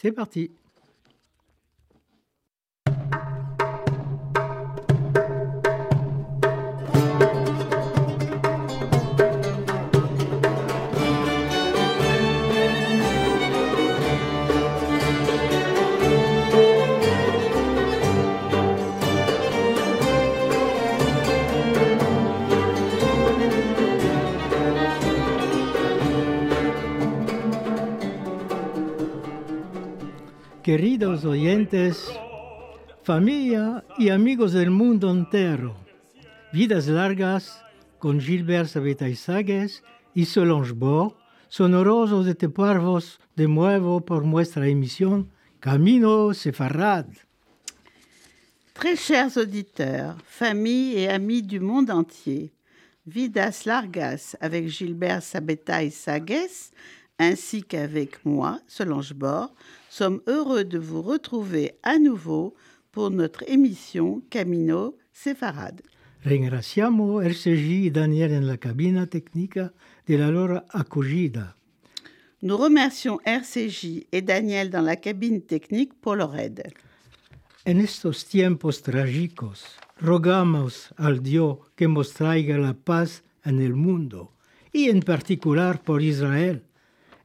C'est parti. Oyentes, familia y amigos del mundo entero, vidas largas con Gilbert Sabetaizagues y Solange Bord, sonorosos de teparvos de nuevo por nuestra emisión Camino Sefarad. Très chers auditeurs, familles et amis du monde entier, Vidas Largas avec Gilbert Sabetaï Sagues, ainsi qu'avec moi, Solange Bord, sommes heureux de vous retrouver à nouveau pour notre émission Camino Sefarad. Ringraziamo RCG et Daniel en la cabina tecnica de la loro acogida. Nous remercions RCJ et Daniel dans la cabine technique pour leur aide. En estos tiempos trágicos, rogamos al Dios que nos traiga la paz en el mundo y en particular por Israel.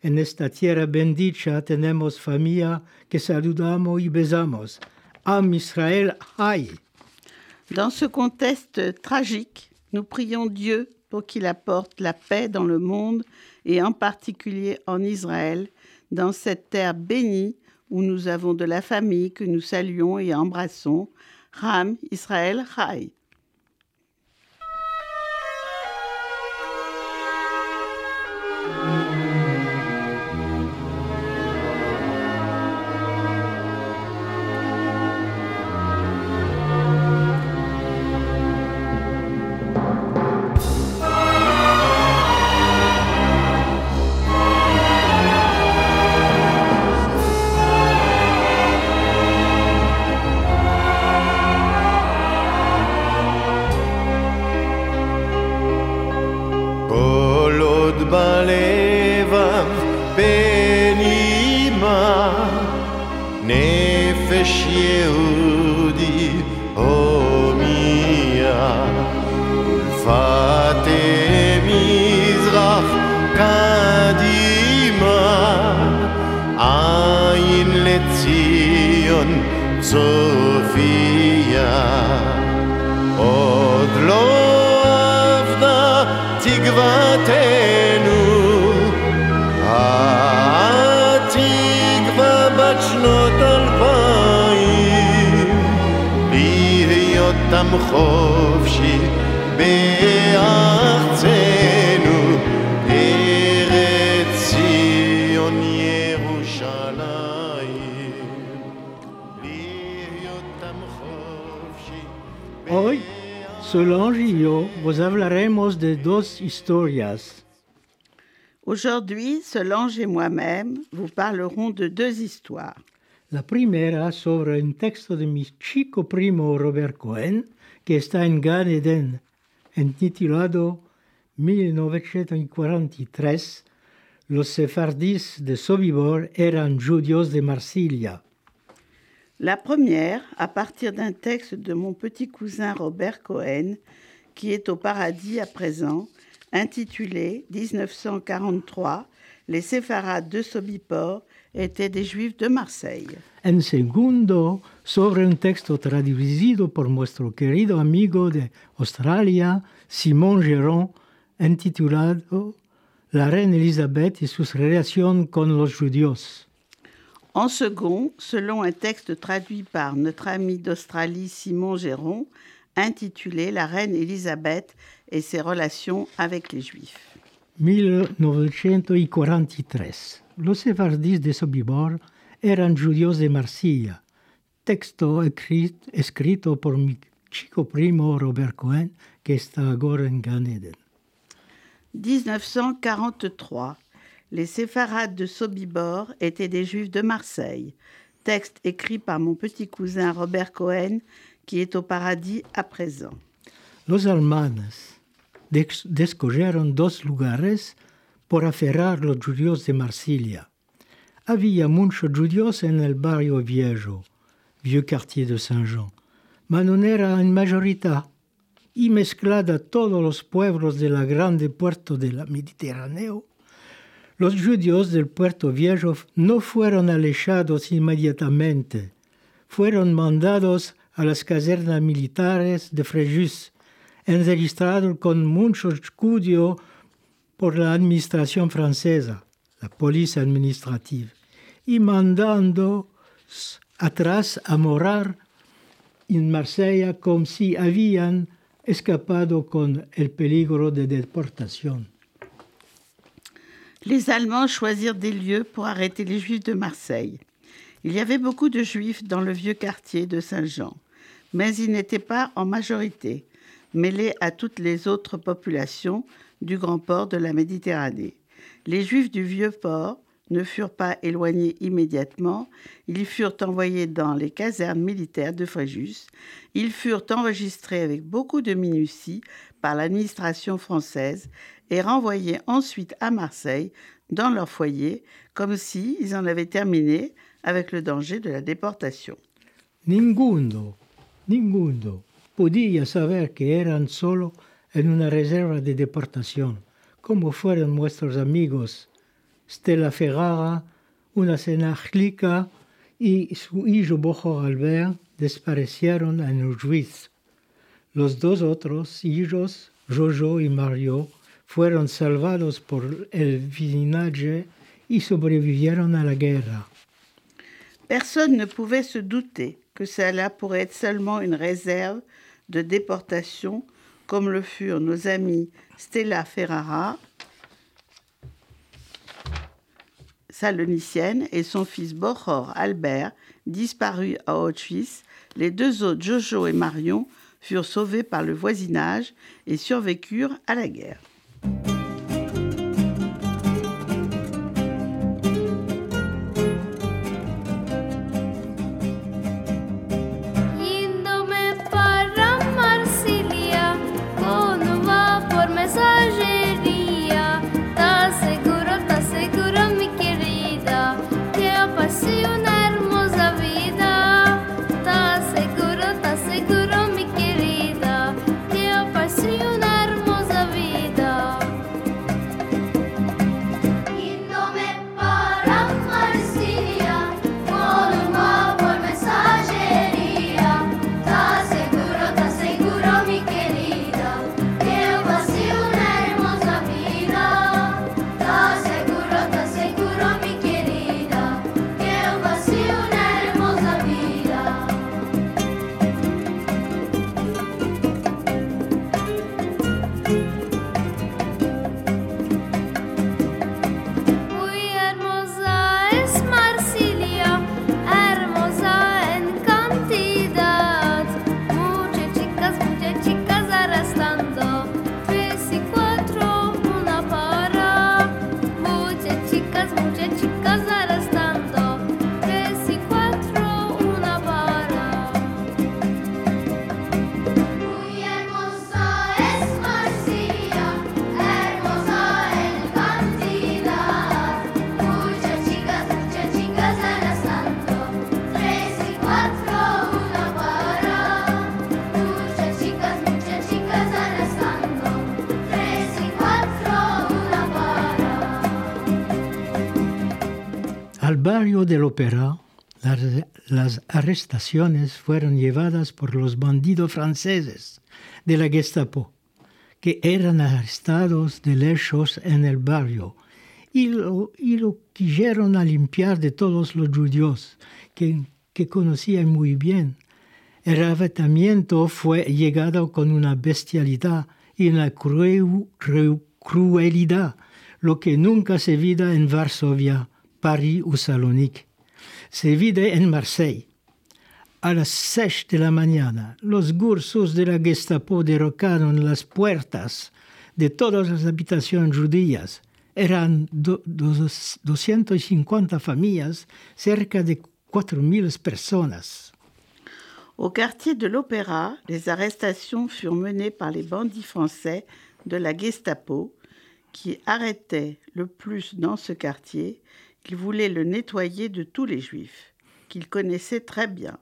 En esta tierra bendita tenemos familia que saludamos y besamos. Am Israel Hay. Dans ce contexte tragique, nous prions Dieu pour qu'il apporte la paix dans le monde et en particulier en Israël, dans cette terre bénie où nous avons de la famille que nous saluons et embrassons. Ram Israël Chai. חופשי בארצנו, ארץ ציון ירושלים, להיות עם חופשי Hoy, Solange y yo vos hablaremos de dos historias. Aujourd'hui, Solange et moi-même vous parlerons de deux histoires. La primera sobre un texto de mi chico primo Robert Cohen, que está en Gan Eden, intitulado 1943, Los sefardis de Sobibor eran judíos de Marsilia. La première, à partir d'un texte de mon petit cousin Robert Cohen, qui est au paradis à présent, intitulé 1943, Les séfarades de Sobipor étaient des juifs de Marseille. En segundo, sobre un texto traducido por nuestro querido amigo de Australia, Simon Geron, intitulado La reine Elisabeth y sus relaciones con los judíos. En second, selon un texte traduit par notre ami d'Australie Simon Géron, intitulé La reine Élisabeth et ses relations avec les Juifs. 1943. Los sefardis de Sobibor eran judíos de Marsella. Texto escrit- escrito por mi chico primo Robert Cohen, que está ahora en Gan Eden. 1943. Les séfarades de Sobibor étaient des Juifs de Marseille. Texte écrit par mon petit cousin Robert Cohen, qui est au paradis à présent. Los alemanes descogieron dos lugares por aferrar los judíos de Marsella. había muchos judíos en el barrio viejo, vieux quartier de Saint-Jean, mas no era en mayoría, y mezclada todos los pueblos de la grande puerto del Mediterráneo, los judíos del puerto viejo no fueron alejados inmediatamente, fueron mandados a las casernas militares de Frejus, enregistrados con mucho escudo por la administración francesa, la policía administrativa, y mandando atrás a morar en Marsella como si habían escapado con el peligro de déportation. Les Allemands choisirent des lieux pour arrêter les Juifs de Marseille. Il y avait beaucoup de Juifs dans le vieux quartier de Saint-Jean, mais ils n'étaient pas en majorité, mêlés à toutes les autres populations du grand port de la Méditerranée. Les Juifs du vieux port ne furent pas éloignés immédiatement, ils furent envoyés dans les casernes militaires de Fréjus, ils furent enregistrés avec beaucoup de minutie par l'administration française et renvoyés ensuite à Marseille dans leur foyer, comme s'ils en avaient terminé avec le danger de la déportation. Ninguno, ninguno podía saber que eran solo en una reserva de deportación, como fueron nuestros amigos Stella Ferrara, una cenajlica y su hijo Bojo Albert desaparecieron en Auschwitz. Los dos otros hijos, Jojo y Mario, fueron salvados por el village y sobrevivieron a la guerra. Personne ne pouvait se douter que cela pourrait être seulement une réserve de déportation, comme le furent nos amis Stella Ferrara, salonicienne, et son fils Bohor Albert, disparu à Auschwitz. Les deux autres, Jojo et Marion, furent sauvés par le voisinage et survécurent à la guerre. Del Opera, las, arrestaciones fueron llevadas por los bandidos franceses de la Gestapo, que eran arrestados de lejos en el barrio y lo, y lo quisieron a limpiar de todos los judíos que, que conocían muy bien. El arrestamiento fue llegado con una bestialidad y una creu- crueldad, lo que nunca se vida en Varsovia, París o Salonique. Se vide en Marseille. A las seis de la mañana, los gursos de la Gestapo derrocaron las puertas de todas las habitaciones judías. Eran do- dos- 250 familias, cerca de 4.000 personas. Au quartier de l'Opéra, les arrestations furent menées par les bandits français de la Gestapo, qui arrêtaient le plus dans ce quartier. Qu'il voulait le nettoyer de tous les juifs, qu'il connaissait très bien.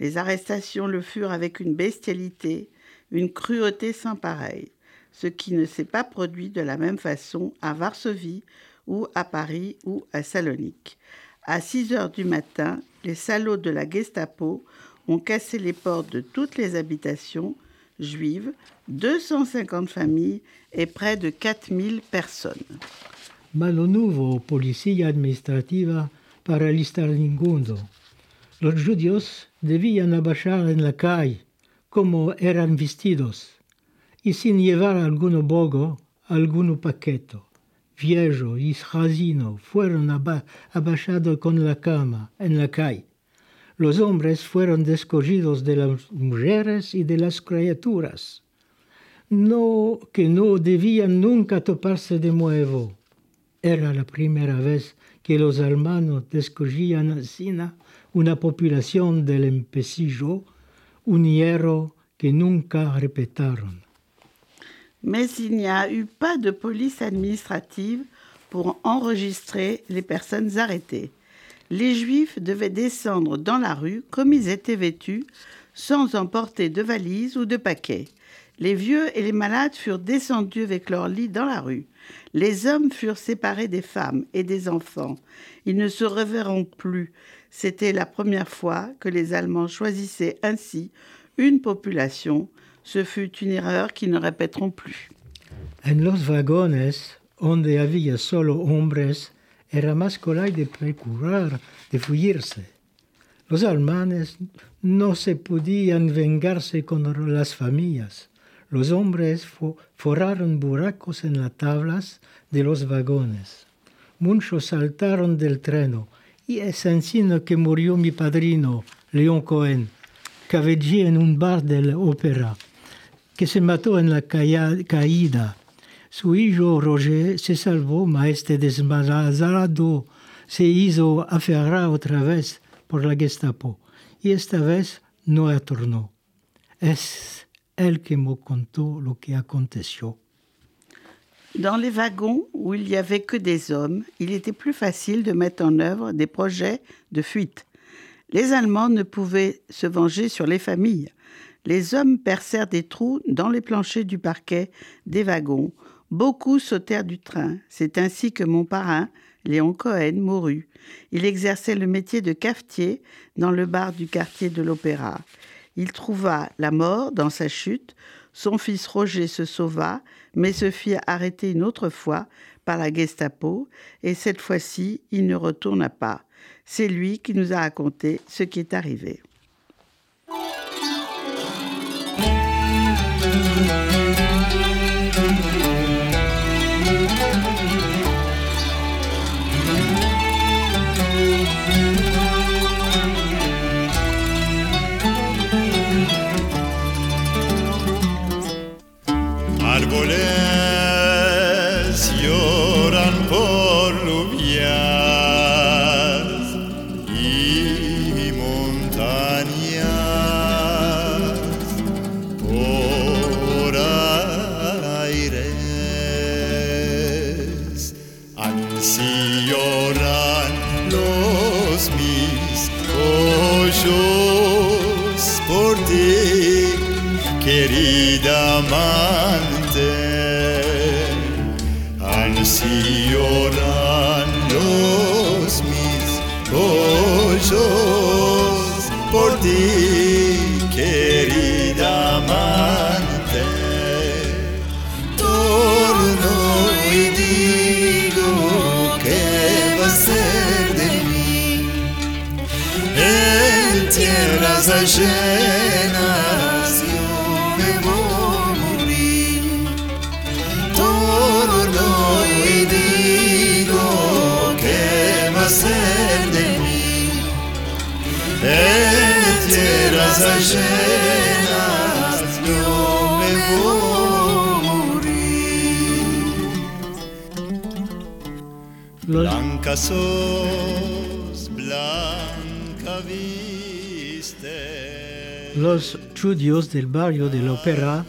Les arrestations le furent avec une bestialité, une cruauté sans pareille, ce qui ne s'est pas produit de la même façon à Varsovie ou à Paris ou à Salonique. À 6 heures du matin, les salauds de la Gestapo ont cassé les portes de toutes les habitations juives, 250 familles et près de 4000 personnes. Ma non hubo policía administrativa para alistar ninguno. Los judíos debían abaixar en la calle como eran vestidos y sin llevar alguno bogo, alguno paqueto. Viejo y jazino fueron aba- abaixados con la cama en la calle. Los hombres fueron descogidos de las mujeres y de las criaturas. No, que no debían nunca toparse de nuevo. Era la primera vez que los hermanos descogían así una población del empecillo, un hierro que nunca repetaron. Mais il n'y a eu pas de police administrative pour enregistrer les personnes arrêtées. Les Juifs devaient descendre dans la rue comme ils étaient vêtus, sans emporter de valises ou de paquets. Les vieux et les malades furent descendus avec leurs lits dans la rue. Les hommes furent séparés des femmes et des enfants. Ils ne se reverront plus. C'était la première fois que les Allemands choisissaient ainsi une population. Ce fut une erreur qu'ils ne répéteront plus. En los vagones, donde había solo hombres, era más colay de procurar de fuirse. Los alemanes no se podían vengarse con las familias. Los hombres fo- forraron buracos en las tablas de los vagones. Muchos saltaron del treno y es encima que murió mi padrino, León Cohen, cabecilla en un bar de la ópera, que se mató en la caída. Su hijo Roger se salvó, maestre desmalazado, se hizo aferrar otra vez por la Gestapo y esta vez no retornó. Es contó lo que. Dans les wagons où il n'y avait que des hommes, il était plus facile de mettre en œuvre des projets de fuite. Les Allemands ne pouvaient se venger sur les familles. Les hommes percèrent des trous dans les planchers du parquet des wagons. Beaucoup sautèrent du train. C'est ainsi que mon parrain, Léon Cohen, mourut. Il exerçait le métier de cafetier dans le bar du quartier de l'Opéra. Il trouva la mort dans sa chute. Son fils Roger se sauva, mais se fit arrêter une autre fois par la Gestapo, et cette fois-ci, il ne retourna pas. C'est lui qui nous a raconté ce qui est arrivé. Los judíos del barrio de la ópera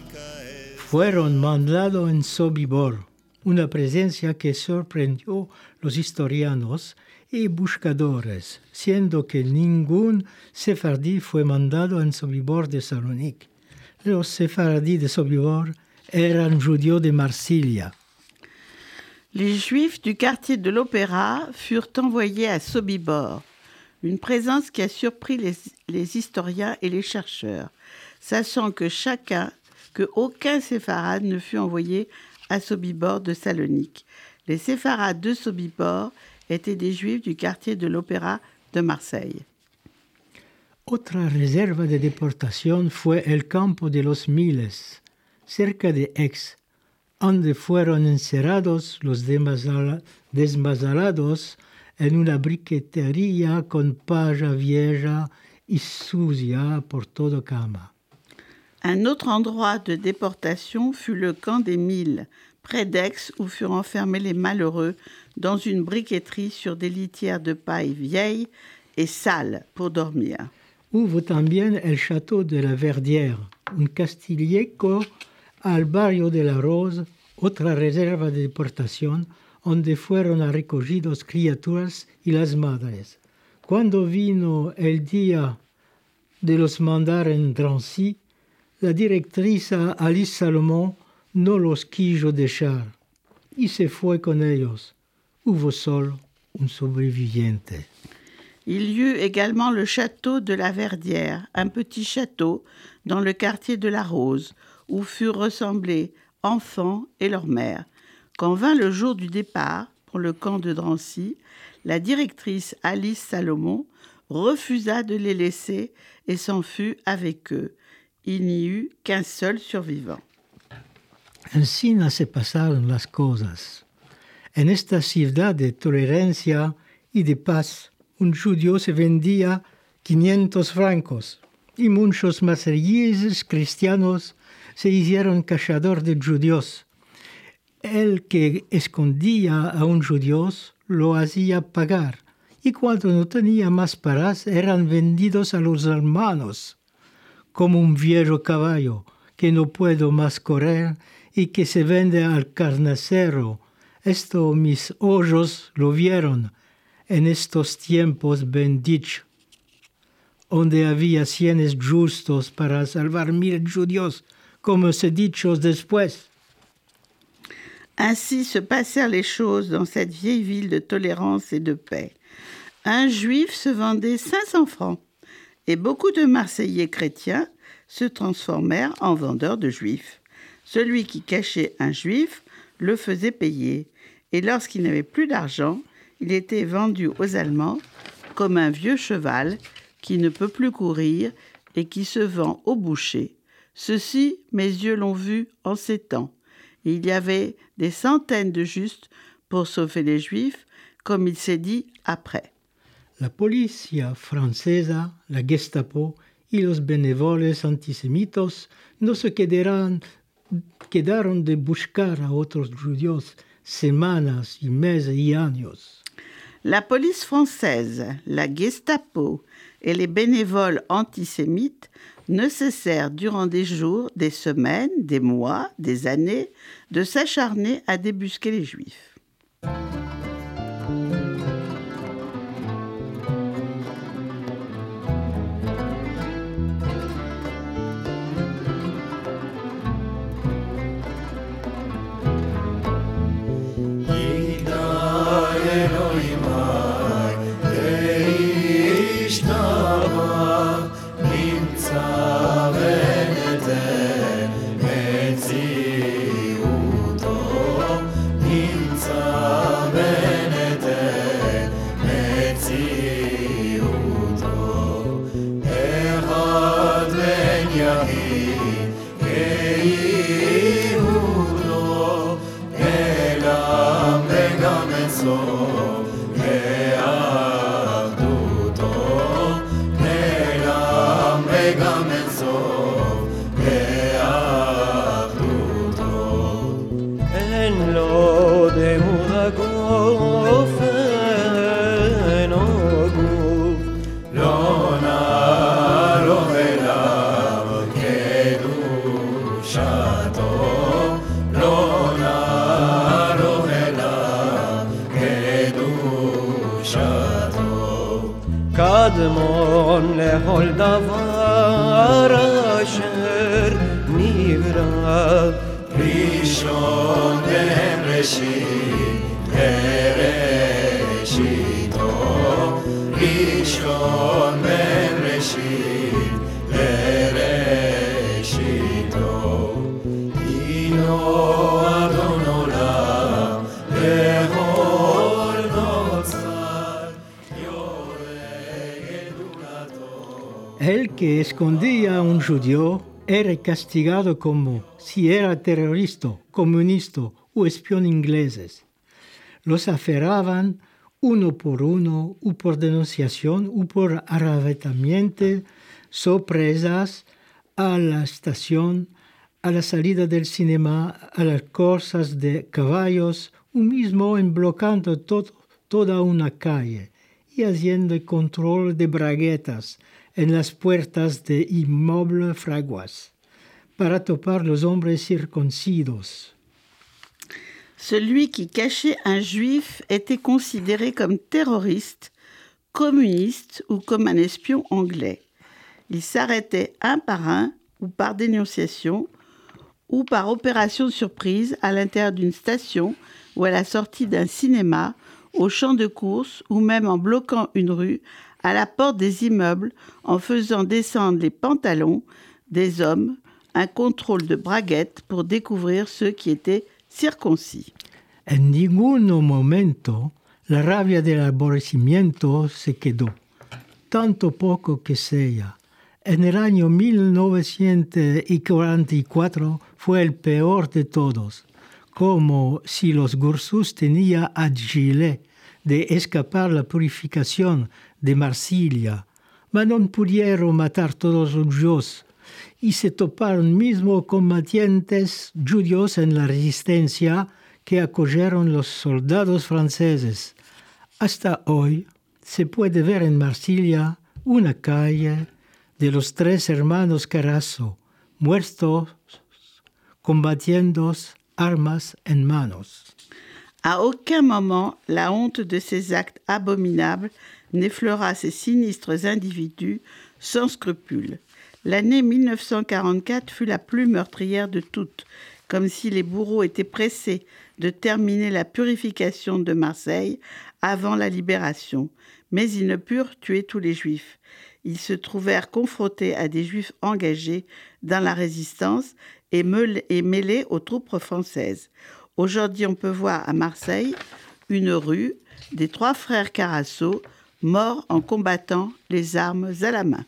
fueron mandados en Sobibor, una presencia que sorprendió los historianos y buscadores, siendo que ningún sefardí fue mandado en Sobibor de Salonique. Los sefardí de Sobibor eran judíos de Marsilia. Les Juifs du quartier de l'Opéra furent envoyés à Sobibor, une présence qui a surpris les, historiens et les chercheurs, sachant que chacun, que aucun séfarade ne fut envoyé à Sobibor de Salonique. Les séfarades de Sobibor étaient des Juifs du quartier de l'Opéra de Marseille. Otra reserva de deportación fue el campo de los Miles, cerca de Aix, donde fueron encerrados los desmazala- desmazalados en una briquetería con paja vieja y sucia por todo cama. Un autre endroit de déportation fut le camp des Milles, près d'Aix, où furent enfermés les malheureux dans une briqueterie sur des litières de paille vieille et sale pour dormir. Hubo también el Château de la Verdière, un castillejo al barrio de la Rose, otra reserva de deportación, donde fueron recogidos criaturas y las madres. Cuando vino el día de los mandar en Drancy, la directrice Alice Salomon no los quiso dejar y se fue con ellos. Hubo solo un sobreviviente. Il y eut également le château de la Verdière, un petit château dans le quartier de la Rose, où furent ressemblés enfants et leur mère. Quand vint le jour du départ pour le camp de Drancy, la directrice Alice Salomon refusa de les laisser et s'en fut avec eux. Il n'y eut qu'un seul survivant. Así se pasaron las cosas. En esta ciudad de tolerancia y de paz, un judío se vendía 500 francos y muchos marselleses cristianos se hicieron cazador de judíos. El que escondía a un judío lo hacía pagar y cuando no tenía más paras eran vendidos a los hermanos como un viejo caballo que no puedo más correr y que se vende al carnicero. Esto mis ojos lo vieron en estos tiempos bendicho, donde había cienes justos para salvar mil judíos, como se dicho después. Ainsi se passèrent les choses dans cette vieille ville de tolérance et de paix. Un juif se vendait 500 francs et beaucoup de Marseillais chrétiens se transformèrent en vendeurs de juifs. Celui qui cachait un juif le faisait payer et lorsqu'il n'avait plus d'argent, il était vendu aux Allemands comme un vieux cheval qui ne peut plus courir et qui se vend au boucher. Ceci, mes yeux l'ont vu en ces temps. Il y avait des centaines de justes pour sauver les Juifs, comme il s'est dit après. La policía francesa, la Gestapo y los benevoles antisemitos no se quedarán- quedaron de buscar a otros judíos semanas y meses y años. La police française, la Gestapo et les bénévoles antisémites ne durant des jours, des semaines, des mois, des années de s'acharner à débusquer les Juifs. 过。Que escondía a un judío era castigado como si era terrorista, comunista o espión ingleses. Los aferraban uno por uno, o por denunciación, o por arrebatamiento, sorpresas a la estación, a la salida del cinema, a las cosas de caballos, o mismo en bloqueando todo, toda una calle y haciendo control de braguetas en las puertas de inmobles fraguas para topar los hombres circuncidos. Celui qui cachait un juif était considéré comme terroriste, communiste ou comme un espion anglais. Il s'arrêtait un par un ou par dénonciation ou par opération de surprise à l'intérieur d'une station ou à la sortie d'un cinéma, au champ de course ou même en bloquant une rue, à la porte des immeubles, en faisant descendre les pantalons des hommes, un contrôle de braguette pour découvrir ceux qui étaient circoncis. En ningún momento la rabia del aborrecimiento se quedó, tanto poco que sea. En el año 1944 fue el peor de todos, como si los Gursus tenían a de escapar la purificación de Marsilia, mas no pudieron matar todos los judíos y se toparon mismo combatientes judíos en la resistencia que acogieron los soldados franceses. Hasta hoy se puede ver en Marsilia una calle de los tres hermanos Carazo, muertos combatiendo armas en manos. À aucun moment, la honte de ces actes abominables n'effleura ces sinistres individus sans scrupules. L'année 1944 fut la plus meurtrière de toutes, comme si les bourreaux étaient pressés de terminer la purification de Marseille avant la libération. Mais ils ne purent tuer tous les juifs. Ils se trouvèrent confrontés à des juifs engagés dans la résistance et, mêlés aux troupes françaises. Aujourd'hui, on peut voir à Marseille une rue des trois frères Carasso morts en combattant les armes à la main.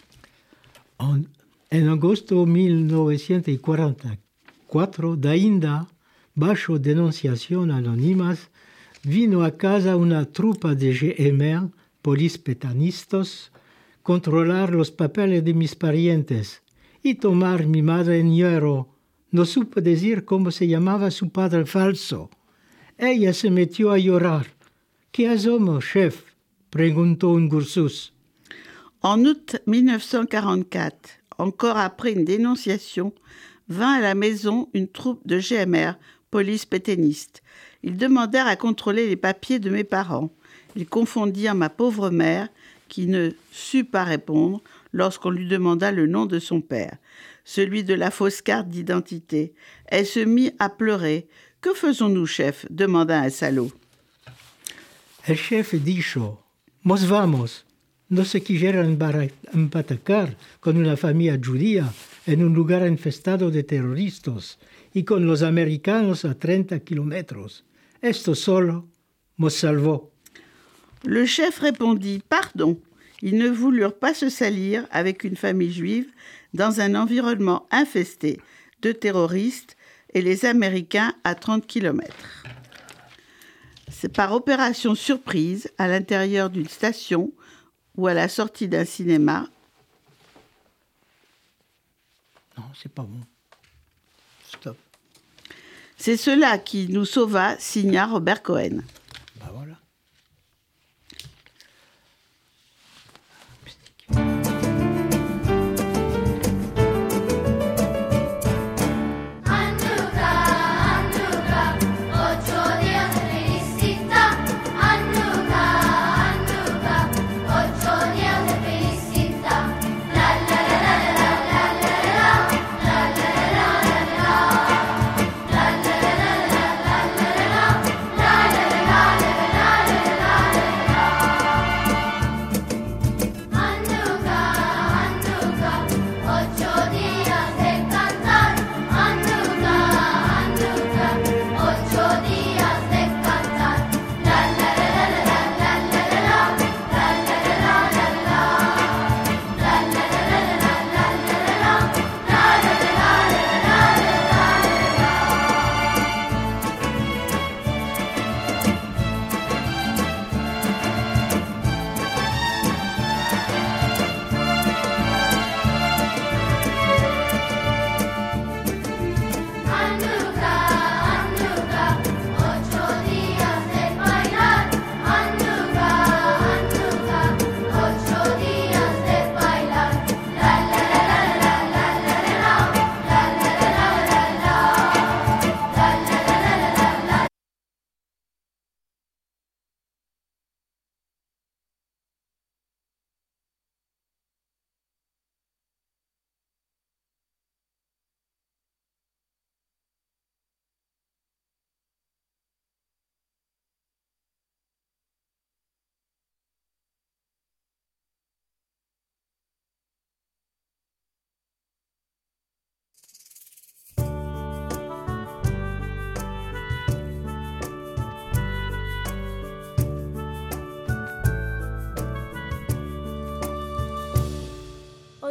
En, agosto 1944, Dainda, bajo denunciación anónimas, vino a casa una trupa de GMR, polispetanistas, controlar los papeles de mis parientes y tomar mi madre en hierro. No supo decir cómo se llamaba su padre falso. Ella se metió a llorar. ¿Qué hacemos, chef? Un Gursus. En août 1944, encore après une dénonciation, vint à la maison une troupe de GMR, police pétainiste. Ils demandèrent à contrôler les papiers de mes parents. Ils confondirent ma pauvre mère, qui ne sut pas répondre lorsqu'on lui demanda le nom de son père, celui de la fausse carte d'identité. Elle se mit à pleurer. Que faisons-nous, chef? demanda un salaud. El chef dijo, Nos vamos. No se quisieron empatacar con una familia judía en un lugar infestado de terroristas y con los americanos a 30 kilómetros. Esto solo nos salvó. Le chef répondit Pardon. Ils ne voulurent pas se salir avec une famille juive dans un environnement infesté de terroristes et les Américains à 30 kilomètres. C'est par opération surprise à l'intérieur d'une station ou à la sortie d'un cinéma. Non, c'est pas bon. Stop. C'est cela qui nous sauva, signa Robert Cohen. Bah voilà.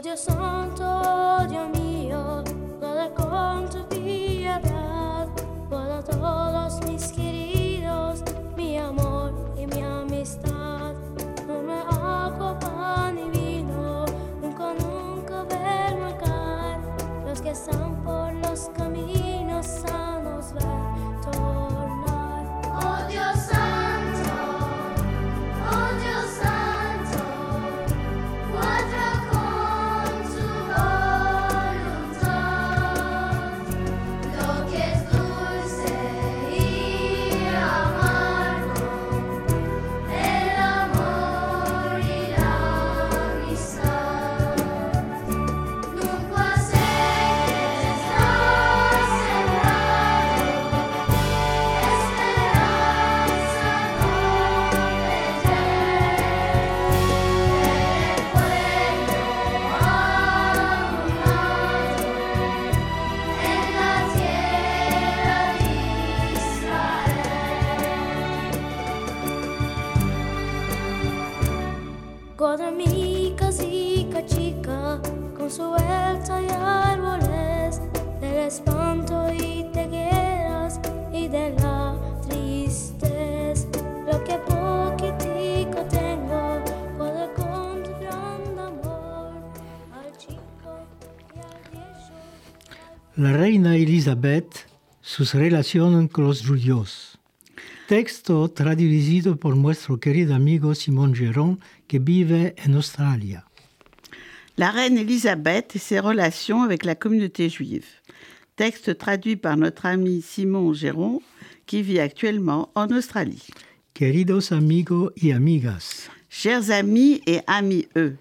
Dios santo, Dios mío, guarda con tu piedad, guarda todos mis queridos, mi amor y mi amistad. Dame agua, pan y vino, nunca, nunca ver marcar los que están por los caminos sanos retornar. Reina Elizabeth, sus relaciones con los judíos. Texto traducido por nuestro querido amigo Simon Géron, que vive en Australia. La reine Élisabeth et ses relations avec la communauté juive. Texte traduit par notre ami Simon Géron, qui vit actuellement en Australie. Queridos amigos y amigas, Chers amis et amis eux,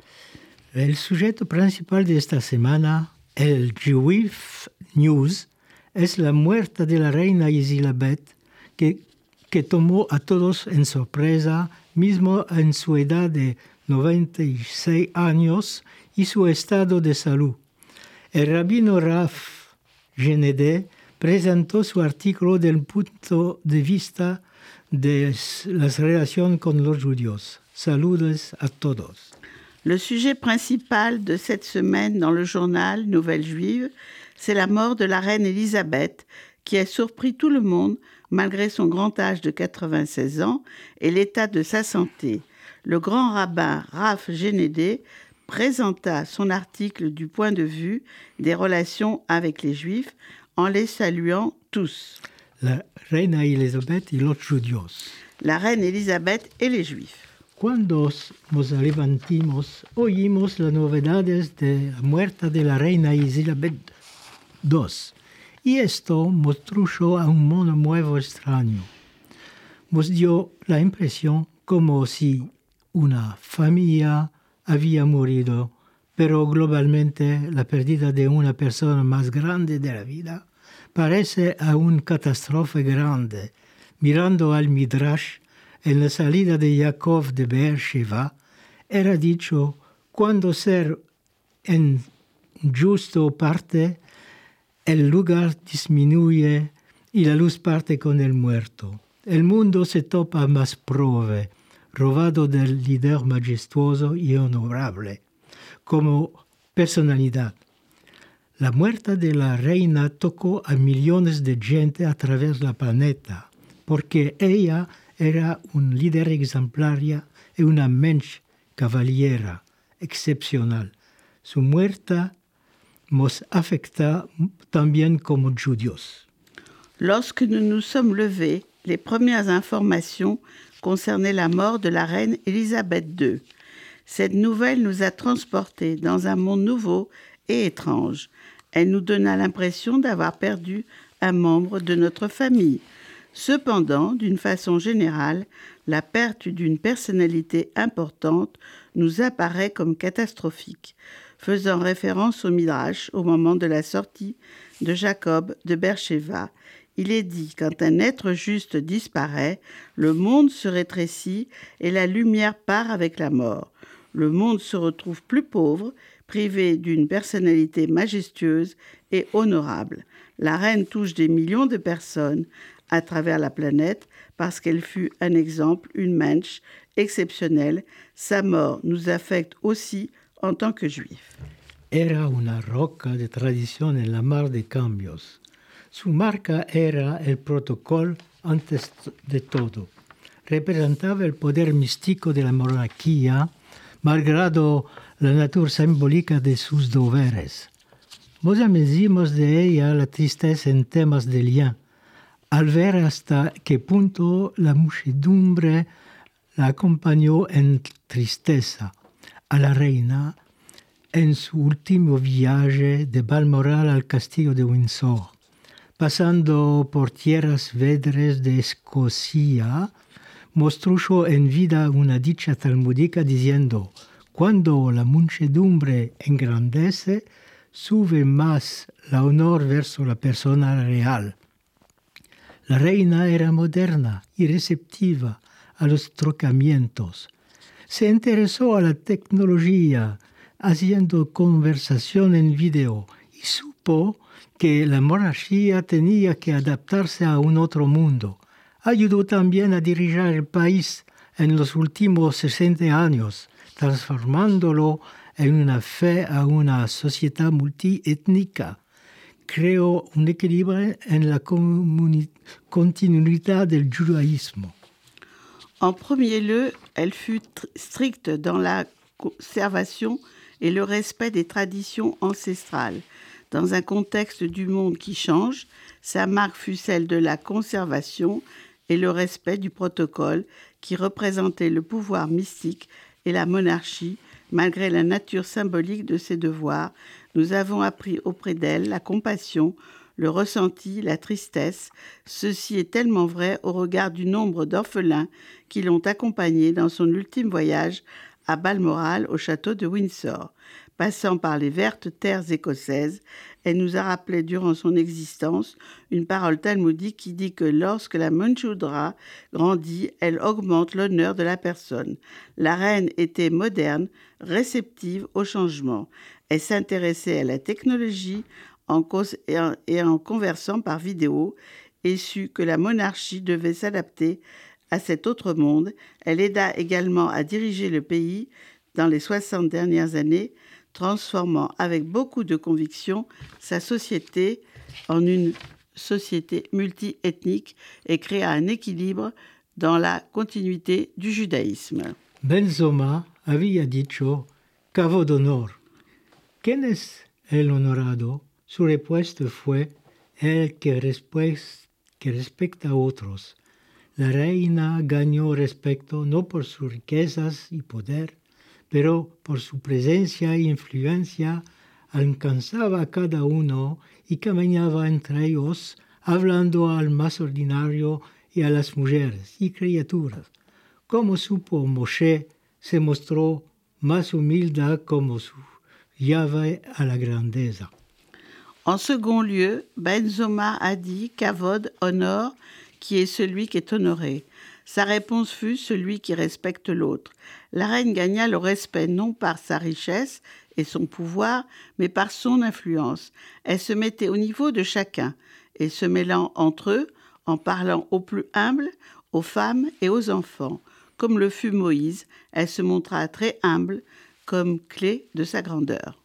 el sujeto principal de esta semana, el Jewish News, es la muerte de la reina Elizabeth, que, que tomó a todos en sorpresa, mismo en su edad de 96 años y su estado de salud. El rabino Raf Genedé presentó su artículo del punto de vista de las relaciones con los judíos. Saludos a todos. le sujet principal de cette semaine dans le journal Nouvelle Juive, c'est la mort de la reine Élisabeth, qui a surpris tout le monde malgré son grand âge de 96 ans et l'état de sa santé. Le grand rabbin Raph Génédé présenta son article du point de vue des relations avec les Juifs en les saluant tous. La reine Elisabeth y los judíos. La reine Elisabeth et les Juifs. Cuando nos levantimos, oímos las novedades de la muerte de la reina Elisabeth. 2. Y esto nos trujo a un mundo nuevo extraño. Nos dio la impresión como si una familia había morido, pero globalmente la pérdida de una persona más grande de la vida parece a una catástrofe grande. Mirando al Midrash, en la salida de Jacob de Beersheba, era dicho, cuando ser en justo parte el lugar disminuye y la luz parte con el muerto. El mundo se topa más prove, robado del líder majestuoso y honorable, como personalidad. La muerte de la reina tocó a millones de gente a través de la planeta, porque ella era un líder exemplaria y una mensch cavaliera excepcional. Su muerte nos afecta también como judíos. Lorsque nous nous sommes levés, les premières informations concernaient la mort de la reine Élisabeth II. Cette nouvelle nous a transportés dans un monde nouveau et étrange. Elle nous donna l'impression d'avoir perdu un membre de notre famille. Cependant, d'une façon générale, la perte d'une personnalité importante nous apparaît comme catastrophique, faisant référence au Midrash au moment de la sortie de Jacob de Beersheba. Il est dit quand un être juste disparaît, le monde se rétrécit et la lumière part avec la mort. Le monde se retrouve plus pauvre, privé d'une personnalité majestueuse et honorable. La reine touche des millions de personnes à travers la planète parce qu'elle fut un exemple, une mensch exceptionnelle. Sa mort nous affecte aussi en tant que juifs. era una roca de tradición en la mar de cambios. Su marca era el protocolo antes de todo. Representaba el poder místico de la monarquía, malgrado la natura simbólica de sus deberes. Vos amezimos de ella la tristeza en temas de lien, al ver hasta qué punto la muchedumbre la acompañó en tristeza a la reina en su último viaje de Balmoral al castillo de Windsor, pasando por tierras vedres de Escocia, mostró en vida una dicha talmúdica diciendo, cuando la muchedumbre engrandece, sube más la honor verso la persona real. La reina era moderna y receptiva a los trocamientos. Se interesó a la tecnología, haciendo conversación en video, y supo que la monarquía tenía que adaptarse a un otro mundo. Ayudó también a dirigir el país en los últimos 60 años, transformándolo en una fe a una sociedad multiétnica. Creó un equilibrio en la continuidad del judaísmo. En premier lieu, elle fut tr- stricte dans la conservation et le respect des traditions ancestrales. Dans un contexte du monde qui change, sa marque fut celle de la conservation et le respect du protocole qui représentait le pouvoir mystique et la monarchie malgré la nature symbolique de ses devoirs. Nous avons appris auprès d'elle la compassion, le ressenti, la tristesse. Ceci est tellement vrai au regard du nombre d'orphelins qui l'ont accompagnée dans son ultime voyage à Balmoral au château de Windsor. Passant par les vertes terres écossaises, elle nous a rappelé durant son existence une parole talmudique qui dit que lorsque la Manchoudra grandit, elle augmente l'honneur de la personne. La reine était moderne, réceptive au changement. Elle s'intéressait à la technologie en cause- et en- conversant par vidéo et sut que la monarchie devait s'adapter à cet autre monde. Elle aida également à diriger le pays dans les 60 dernières années, transformant avec beaucoup de conviction sa société en une société multiethnique et créa un équilibre dans la continuité du judaïsme. Benzoma había dicho cabo d'honor. ¿Quién es el? Su respuesta fue el que, respues- que a otros. La reina ganó respeto no por sus riquezas y poder, pero por su presencia e influencia alcanzaba a cada uno y caminaba entre ellos, hablando al más ordinario y a las mujeres y criaturas. Como supo Moshe, se mostró más humilde como su llave a la grandeza. En second lieu, Benzoma a dit Kavod, honneur, qui est celui qui est honoré. Sa réponse fut celui qui respecte l'autre. La reine gagna le respect non par sa richesse et son pouvoir, mais par son influence. Elle se mettait au niveau de chacun et se mêlant entre eux en parlant aux plus humbles, aux femmes et aux enfants. Comme le fut Moïse, elle se montra très humble comme clé de sa grandeur.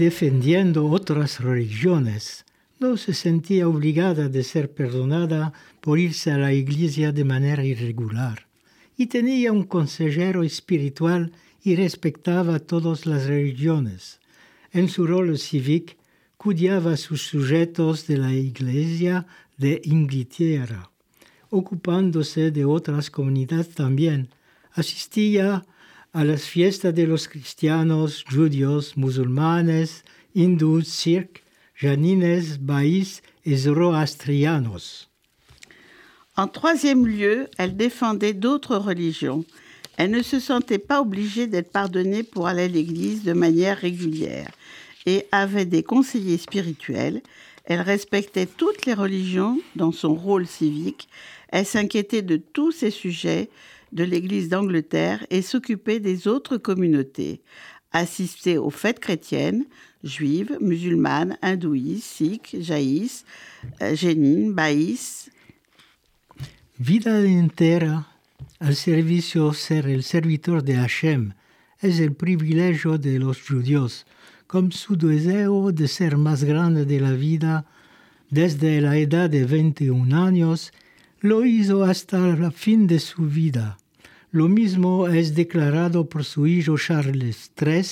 Defendiendo otras religiones. No se sentía obligada de ser perdonada por irse a la iglesia de manera irregular. Y tenía un consejero espiritual y respetaba todas las religiones. En su rol cívico, cuidaba a sus sujetos de la iglesia de Inglaterra, ocupándose de otras comunidades también. Asistía a las fiestas de los cristianos, judíos, musulmanes, hindús, sikh, janines, baïs et zoroastrianos. En troisième lieu, elle défendait d'autres religions. Elle ne se sentait pas obligée d'être pardonnée pour aller à l'église de manière régulière et avait des conseillers spirituels. Elle respectait toutes les religions dans son rôle civique. Elle s'inquiétait de tous ces sujets de l'Église d'Angleterre et s'occupait des autres communautés. Assistait aux fêtes chrétiennes, juives, musulmanes, hindouistes, sikhs, jaïs, euh, jénines, baïs, Vida entera al servicio ser el servidor de Hashem es el privilegio de los judíos, con su deseo de ser más grande de la vida desde la edad de 21 años, lo hizo hasta el fin de su vida. Lo mismo es declarado por su hijo Charles III,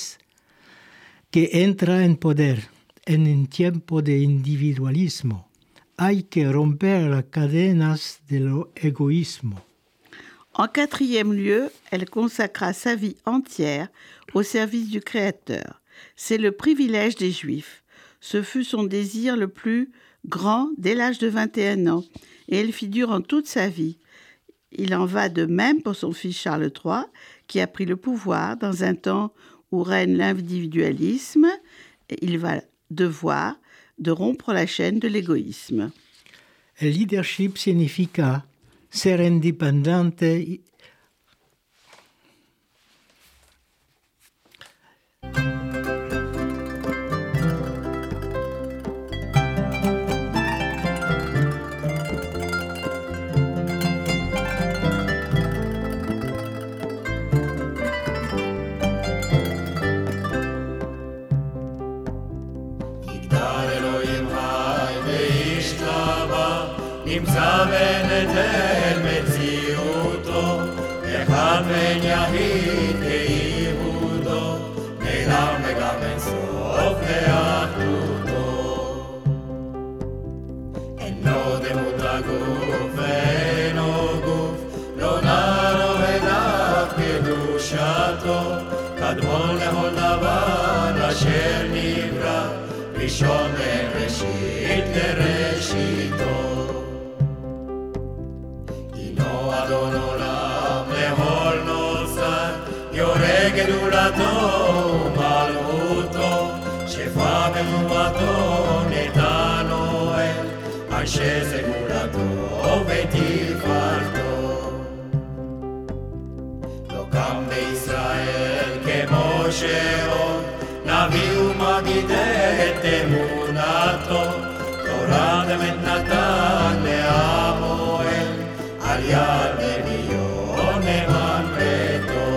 que entra en poder en un tiempo de individualismo. Hay que romper las cadenas del egoísmo. En quatrième lieu, elle consacra sa vie entière au service du Créateur. C'est le privilège des Juifs. Ce fut son désir le plus grand dès l'âge de 21 ans, et elle figure en toute sa vie. Il en va de même pour son fils Charles III, qui a pris le pouvoir dans un temps où règne l'individualisme. Il va devoir de rompre la chaîne de l'égoïsme. Leadership significa ser Sheol, Naviu Magide Temunato, Torad Met Natan Leamoel, Aliad Elion Eman Beto.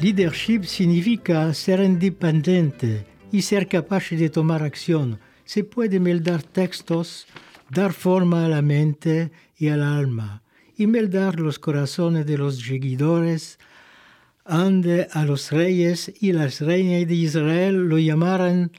Leadership significa essere indipendente y ser capaz de tomar acción. Se puede meldar textos, dar forma a la mente y al alma, y meldar los corazones de los seguidores, ande a los reyes y las reinas de Israel lo llamaran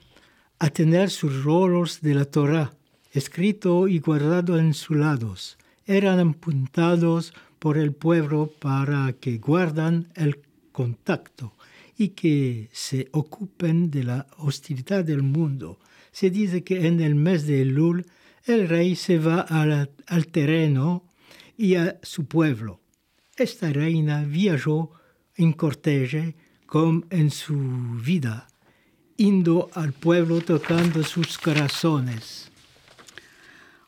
a tener sus rolos de la Torah, escrito y guardado en sus lados. Eran apuntados por el pueblo para que guardan el contacto y que se ocupen de la hostilidad del mundo. Se dice que en el mes de Elul el rey se va a la- al terreno y a su pueblo. esta reina viajó en corteje como en su vida, indo al pueblo tocando sus corazones.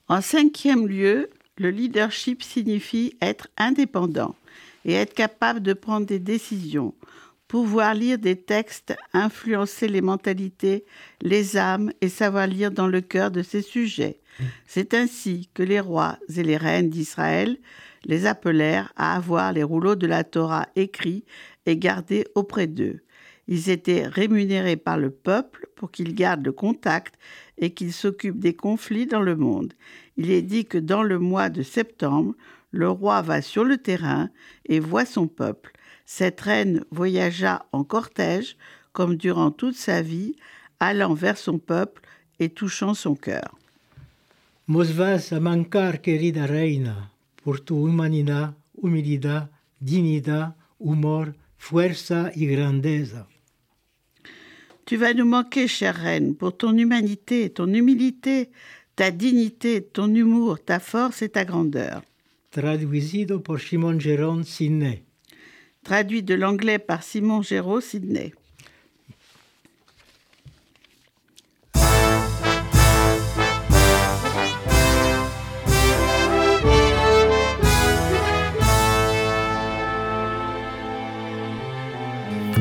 En cinquième lieu, le leadership signifie être indépendant et être capable de prendre des décisions, pouvoir lire des textes, influencer les mentalités, les âmes et savoir lire dans le cœur de ses sujets. C'est ainsi que les rois et les reines d'Israël les appelèrent à avoir les rouleaux de la Torah écrits et gardés auprès d'eux. Ils étaient rémunérés par le peuple pour qu'ils gardent le contact et qu'ils s'occupent des conflits dans le monde. Il est dit que dans le mois de septembre, le roi va sur le terrain et voit son peuple. Cette reine voyagea en cortège, comme durant toute sa vie, allant vers son peuple et touchant son cœur. Mos vas a mancar, querida reina, por tu humanidad, humildad, dignidad, humor, fuerza y grandeza. Tu vas nous manquer, chère reine, pour ton humanité, ton humilité, ta dignité, ton humour, ta force et ta grandeur. Traducido por Simon Geron Sidney. Traduit de l'anglais par Simon Géraud, Sydney.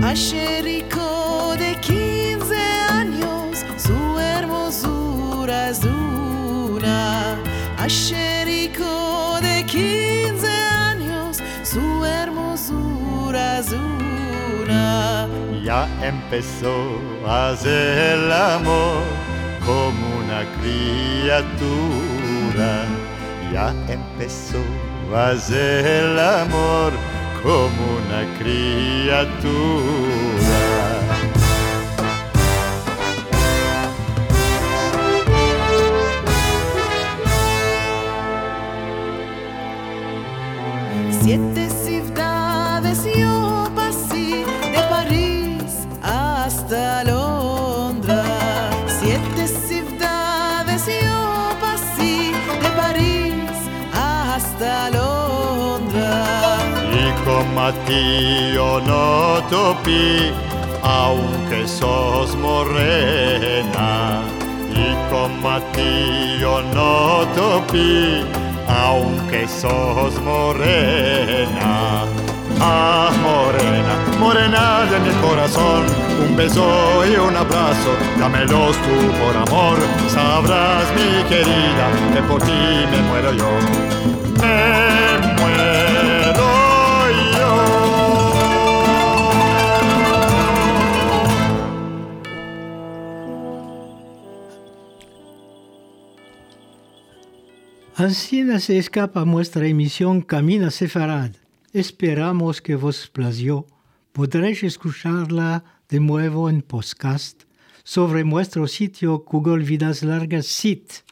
Achericó de 15 años, su hermosura es una. Achericó Ya empezó a hacer el amor como una criatura. Ya empezó a hacer el amor como una criatura. Siete ti yo no topí, aunque sos morena. Y como a ti yo no topí, aunque sos morena. Ah, morena, morena de mi corazón, un beso y un abrazo, dámelos tú por amor, sabrás mi querida, que por ti me muero yo. Me Así se escapa nuestra emisión Camina Sefarad. Esperamos que vos plació. Podréis escucharla de nuevo en podcast sobre nuestro sitio Google Vidas Largas Site.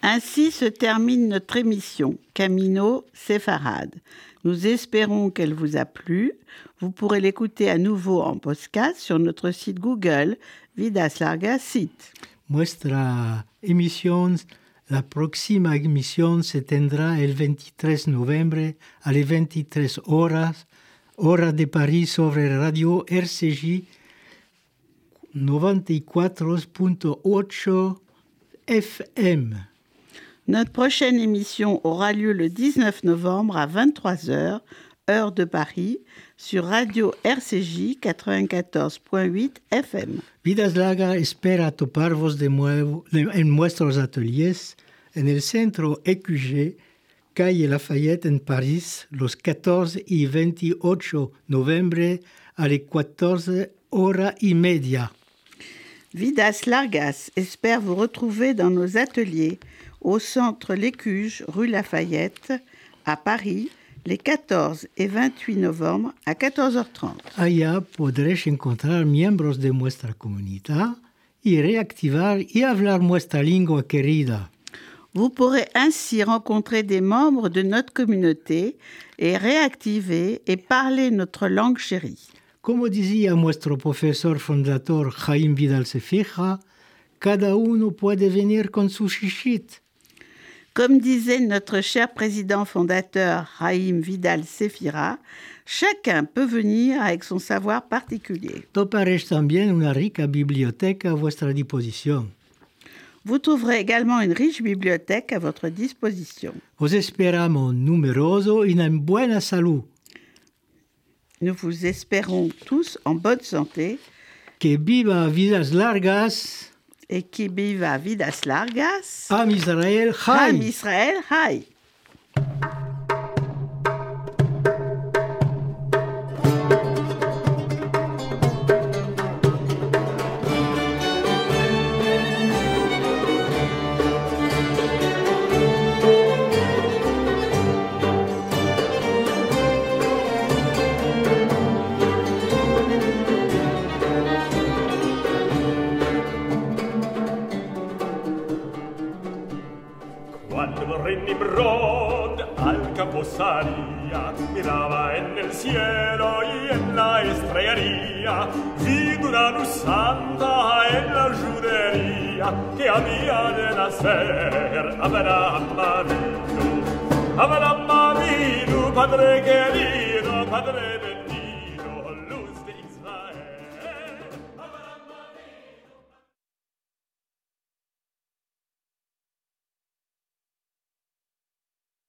Ainsi se termine notre émission Camino Séfarade. Nous espérons qu'elle vous a plu. Vous pourrez l'écouter à nouveau en podcast sur notre site Google Vidas Largas Site. Nuestra emisión, la próxima emisión se tendrá el 23 de noviembre a las 23 horas, hora de París sobre Radio RCJ 94.8 FM. Notre prochaine émission aura lieu le 19 novembre à 23h, heure de Paris, sur Radio RCJ 94.8 FM. Vidas Laga espera toparvos de nuevo en nuestros ateliers en el centro EQG, calle Lafayette en París, los 14 y 28 de noviembre a las 14 horas y media. Vidas Largas espère vous retrouver dans nos ateliers au centre L'Écuge, rue Lafayette, à Paris, les 14 et 28 novembre à 14h30. Allá podréis encontrar miembros de nuestra comunidad y reactivar y hablar nuestra lengua querida. Vous pourrez ainsi rencontrer des membres de notre communauté et réactiver et parler notre langue chérie. Como decía nuestro profesor fundador Jaime Vidal Sefija, cada uno puede venir con su shishit. Comme disait notre cher président fondateur Haïm Vidal Sefira, chacun peut venir avec son savoir particulier. Rica. Vous trouverez également une riche bibliothèque à votre disposition. Os esperamos numeroso y en buena salud. Nous vous espérons tous en bonne santé Que viva vidas largas. Et qui viva vidas largas. Am Israel, Chai. Israël, Haï. Cuando